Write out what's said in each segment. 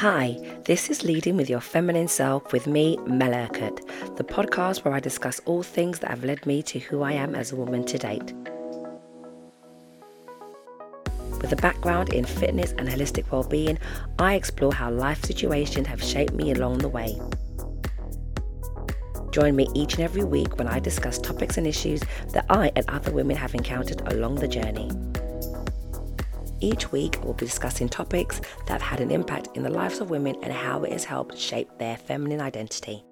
Hi, this is Leading with Your Feminine Self with me, Mel Urquhart, the podcast where I discuss all things that have led me to who I am as a woman to date. With a background in fitness and holistic well-being, I explore how life situations have shaped me along the way. Join me each and every week when I discuss topics and issues that I and other women have encountered along the journey. Each week, we'll be discussing topics that have had an impact in the lives of women and how it has helped shape their feminine identity.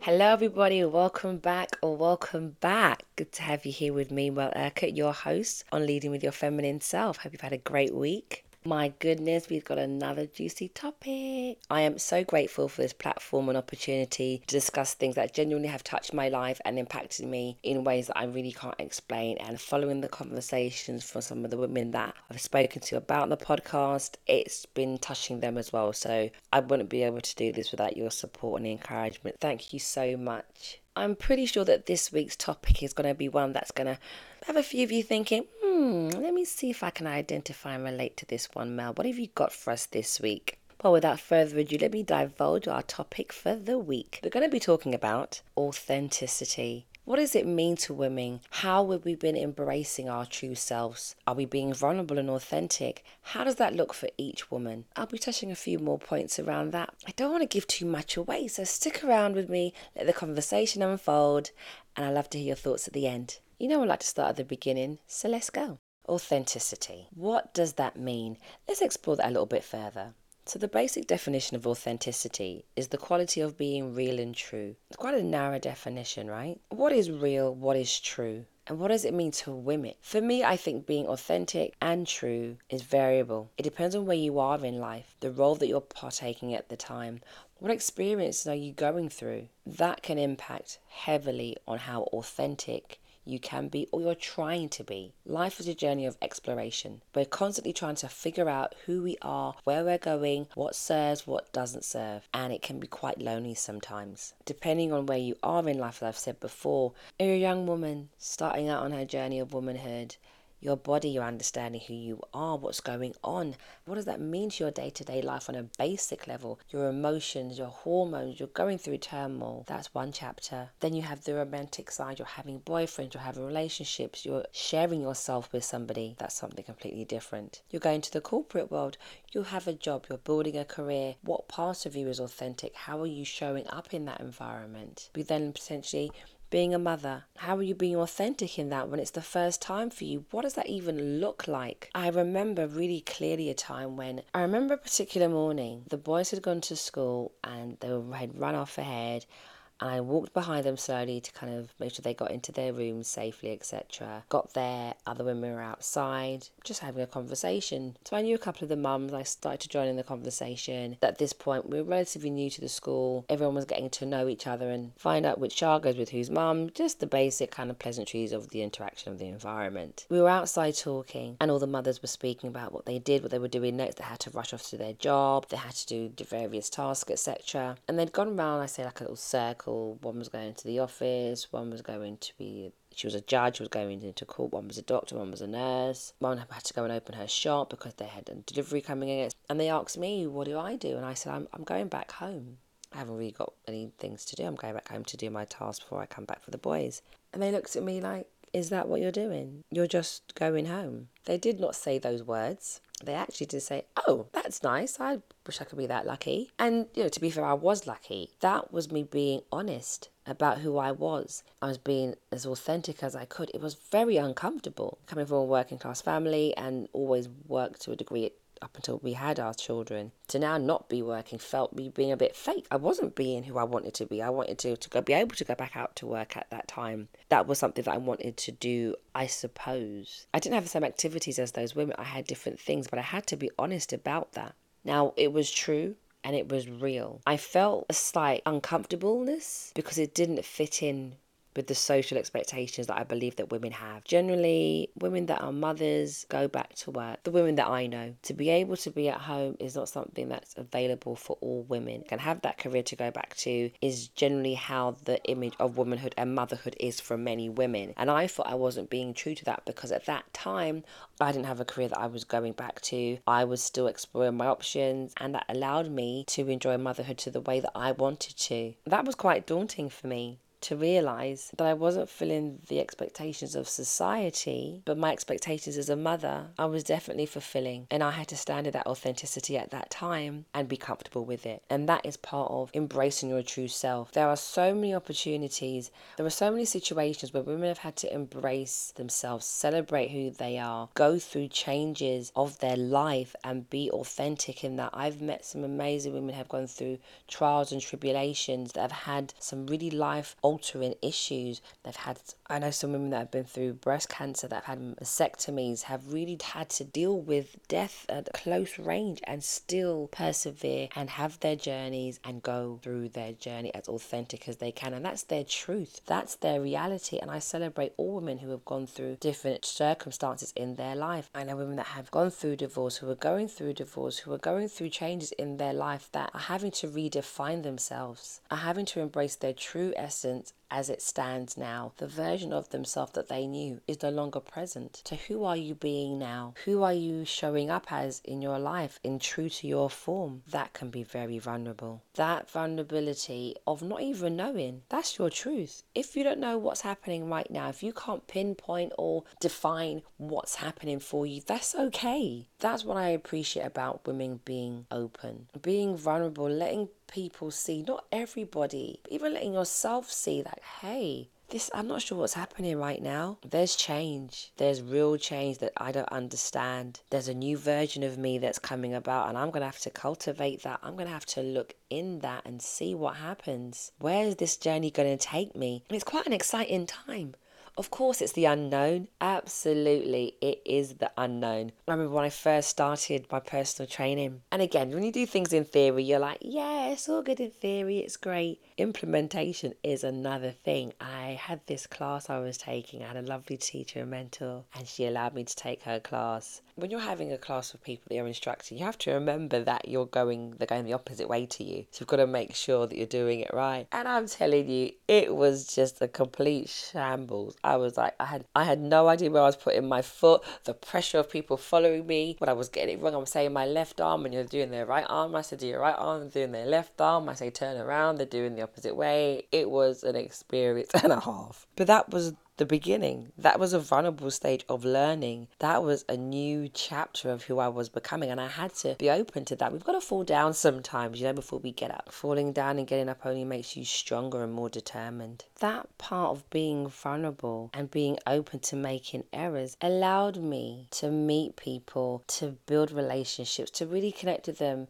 Hello, everybody. Welcome back or welcome back. Good to have you here with me, Mel Urquhart, your host on Leading with Your Feminine Self. Hope you've had a great week. My goodness, we've got another juicy topic. I am so grateful for this platform and opportunity to discuss things that genuinely have touched my life and impacted me in ways that I really can't explain. And following the conversations from some of the women that I've spoken to about the podcast, it's been touching them as well. So I wouldn't be able to do this without your support and encouragement. Thank you so much. I'm pretty sure that this week's topic is going to be one that's going to have a few of you thinking, Hmm, let me see if I can identify and relate to this one, Mel. What have you got for us this week? Well, without further ado, let me divulge our topic for the week. We're going to be talking about authenticity. What does it mean to women? How have we been embracing our true selves? Are we being vulnerable and authentic? How does that look for each woman? I'll be touching a few more points around that. I don't want to give too much away, so stick around with me, let the conversation unfold, and I'd love to hear your thoughts at the end. You know, I like to start at the beginning, so let's go. Authenticity. What does that mean? Let's explore that a little bit further. So, the basic definition of authenticity is the quality of being real and true. It's quite a narrow definition, right? What is real? What is true? And what does it mean to women? For me, I think being authentic and true is variable. It depends on where you are in life, the role that you're partaking at the time. What experiences are you going through? That can impact heavily on how authentic you can be or you're trying to be. Life is a journey of exploration. We're constantly trying to figure out who we are, where we're going, what serves, what doesn't serve, and it can be quite lonely sometimes. Depending on where you are in life, as I've said before, you're a young woman starting out on her journey of womanhood your body, your understanding who you are, what's going on. What does that mean to your day to day life on a basic level? Your emotions, your hormones, you're going through turmoil. That's one chapter. Then you have the romantic side. You're having boyfriends, you're having relationships, you're sharing yourself with somebody. That's something completely different. You're going to the corporate world. You have a job, you're building a career. What part of you is authentic? How are you showing up in that environment? We then potentially being a mother? How are you being authentic in that when it's the first time for you? What does that even look like? I remember really clearly a time when I remember a particular morning. The boys had gone to school and they had run off ahead. And I walked behind them slowly to kind of make sure they got into their rooms safely, etc. Got there, other women were outside, just having a conversation. So I knew a couple of the mums. I started to join in the conversation. At this point, we were relatively new to the school. Everyone was getting to know each other and find out which child goes with whose mum. Just the basic kind of pleasantries of the interaction of the environment. We were outside talking, and all the mothers were speaking about what they did, what they were doing next. They had to rush off to their job. They had to do various tasks, etc. And they'd gone around, I say, like a little circle one was going to the office, one was going to be she was a judge, was going into court, one was a doctor, one was a nurse. One had to go and open her shop because they had a delivery coming in. And they asked me, what do I do? And I said, I'm, I'm going back home. I haven't really got any things to do. I'm going back home to do my task before I come back for the boys. And they looked at me like, is that what you're doing? You're just going home. They did not say those words they actually did say, Oh, that's nice. I wish I could be that lucky. And, you know, to be fair, I was lucky. That was me being honest about who I was. I was being as authentic as I could. It was very uncomfortable coming from a working class family and always worked to a degree up until we had our children to now not be working felt me being a bit fake. I wasn't being who I wanted to be. I wanted to, to go, be able to go back out to work at that time. That was something that I wanted to do, I suppose. I didn't have the same activities as those women. I had different things, but I had to be honest about that. Now, it was true and it was real. I felt a slight uncomfortableness because it didn't fit in with the social expectations that I believe that women have. Generally, women that are mothers go back to work. The women that I know, to be able to be at home is not something that's available for all women. Can have that career to go back to is generally how the image of womanhood and motherhood is for many women. And I thought I wasn't being true to that because at that time I didn't have a career that I was going back to. I was still exploring my options and that allowed me to enjoy motherhood to the way that I wanted to. That was quite daunting for me to realize that I wasn't filling the expectations of society, but my expectations as a mother, I was definitely fulfilling. And I had to stand in that authenticity at that time and be comfortable with it. And that is part of embracing your true self. There are so many opportunities, there are so many situations where women have had to embrace themselves, celebrate who they are, go through changes of their life, and be authentic in that. I've met some amazing women have gone through trials and tribulations that have had some really life altering issues. They've had, I know some women that have been through breast cancer, that have had mastectomies, have really had to deal with death at close range and still persevere and have their journeys and go through their journey as authentic as they can. And that's their truth, that's their reality. And I celebrate all women who have gone through different circumstances in their life. I know women that have gone through divorce, who are going through divorce, who are going through changes in their life that are having to redefine themselves, are having to embrace their true essence as it stands now. The version of themselves that they knew is no longer present. So, who are you being now? Who are you showing up as in your life, in true to your form? That can be very vulnerable. That vulnerability of not even knowing, that's your truth. If you don't know what's happening right now, if you can't pinpoint or define what's happening for you, that's okay. That's what I appreciate about women being open, being vulnerable, letting people see, not everybody, even letting yourself see that, hey, this I'm not sure what's happening right now. There's change. There's real change that I don't understand. There's a new version of me that's coming about and I'm going to have to cultivate that. I'm going to have to look in that and see what happens. Where is this journey going to take me? It's quite an exciting time. Of course, it's the unknown. Absolutely, it is the unknown. I remember when I first started my personal training. And again, when you do things in theory, you're like, yeah, it's all good in theory, it's great. Implementation is another thing. I had this class I was taking, I had a lovely teacher and mentor, and she allowed me to take her class when you're having a class of people that you're instructing, you have to remember that you're going, they're going the opposite way to you. So you've got to make sure that you're doing it right. And I'm telling you, it was just a complete shambles. I was like, I had, I had no idea where I was putting my foot. The pressure of people following me, when I was getting it wrong, I'm saying my left arm, and you're doing their right arm. I said, do your right arm, they're doing their left arm. I say, turn around, they're doing the opposite way. It was an experience and a half. But that was the beginning. That was a vulnerable stage of learning. That was a new chapter of who I was becoming. And I had to be open to that. We've got to fall down sometimes, you know, before we get up. Falling down and getting up only makes you stronger and more determined. That part of being vulnerable and being open to making errors allowed me to meet people, to build relationships, to really connect with them,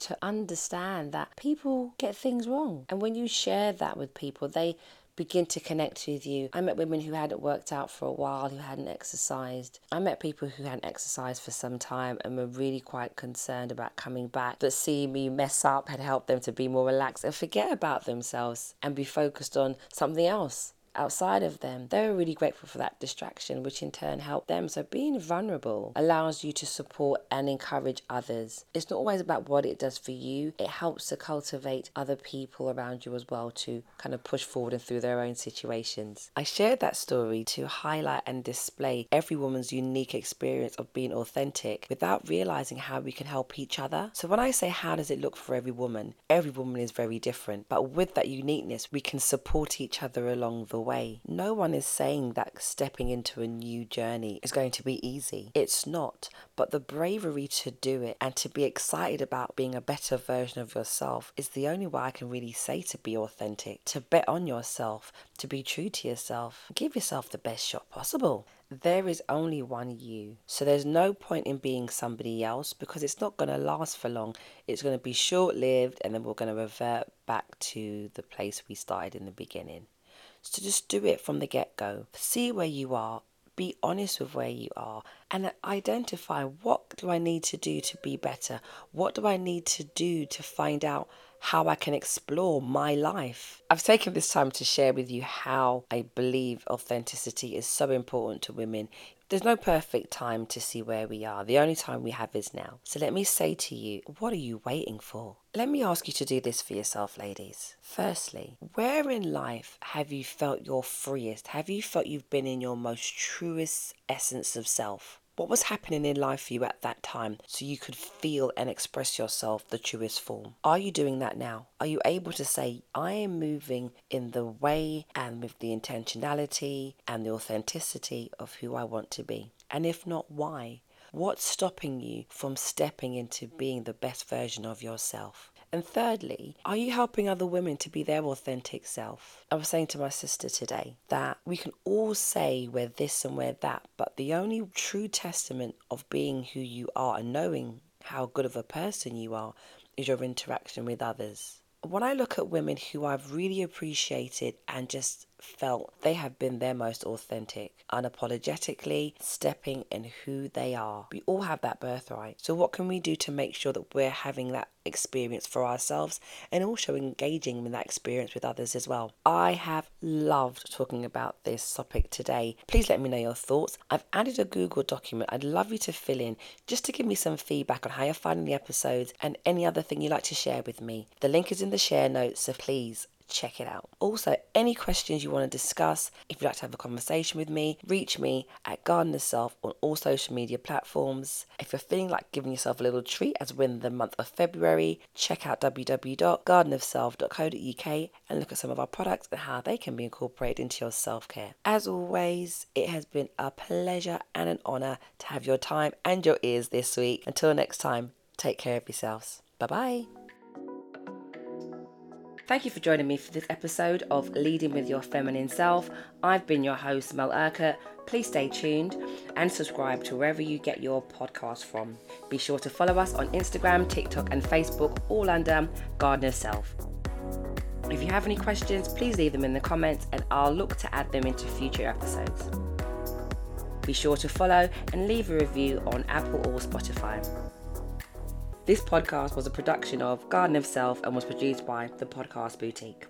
to understand that people get things wrong. And when you share that with people, they begin to connect with you. I met women who hadn't worked out for a while, who hadn't exercised. I met people who hadn't exercised for some time and were really quite concerned about coming back. But seeing me mess up had helped them to be more relaxed and forget about themselves and be focused on something else outside of them. They were really grateful for that distraction, which in turn helped them. So being vulnerable allows you to support and encourage others. It's not always about what it does for you, it helps to cultivate other people around you as well to kind of push forward and through their own situations. I shared that story to highlight and display every woman's unique experience of being authentic without realizing how we can help each other. So when I say how does it look for every woman, every woman is very different, but with that uniqueness, we can support each other along the way No one is saying that stepping into a new journey is going to be easy. It's not. But the bravery to do it and to be excited about being a better version of yourself is the only way I can really say to be authentic, to bet on yourself, to be true to yourself. Give yourself the best shot possible there is only one you. So there's no point in being somebody else because it's not going to last for long. It's going to be short lived and then we're going to revert back to the place we started in the beginning. So just do it from the get go. See where you are, be honest with where you are, and identify what do I need to do to be better? What do I need to do to find out how I can explore my life. I've taken this time to share with you how I believe authenticity is so important to women there's no perfect time to see where we are. The only time we have is now. So let me say to you, what are you waiting for? Let me ask you to do this for yourself, ladies. Firstly, where in life have you felt your freest? Have you felt you've been in your most truest essence of self? What was happening in life for you at that time so you could feel and express yourself the truest form? Are you doing that now? Are you able to say, I am moving in the way and with the intentionality and the authenticity of who I want to be? And if not, why? What's stopping you from stepping into being the best version of yourself? And thirdly, are you helping other women to be their authentic self? I was saying to my sister today that we can all say we're this and we're that, but the only true testament of being who you are and knowing how good of a person you are is your interaction with others. When I look at women who I've really appreciated and just felt they have been their most authentic, unapologetically stepping in who they are. We all have that birthright. So, what can we do to make sure that we're having that experience for ourselves and also engaging in that experience with others as well? I have loved talking about this topic today. Please let me know your thoughts. I've added a Google document I'd love you to fill in just to give me some feedback on how you're finding the episodes and any other thing you'd like to share with me. The link is in the share notes, so please check it out. Also, any questions you want to discuss, if you'd like to have a conversation with me, reach me at Garden of Self on all social media platforms. If you're feeling like giving yourself a little treat as we're in the month of February, check out www.gardenofself.co.uk and look at some of our products and how they can be incorporated into your self care. As always, it has been a pleasure and an honour to have your time and your ears this week. Until next time, take care of yourselves. Bye bye. Thank you for joining me for this episode of Leading with Your Feminine Self. I've been your host, Mel Urquhart. Please stay tuned and subscribe to wherever you get your podcast from. Be sure to follow us on Instagram, TikTok, and Facebook, all under Garden of Self. If you have any questions, please leave them in the comments and I'll look to add them into future episodes. Be sure to follow and leave a review on Apple or Spotify. This podcast was a production of Garden of Self and was produced by The Podcast Boutique.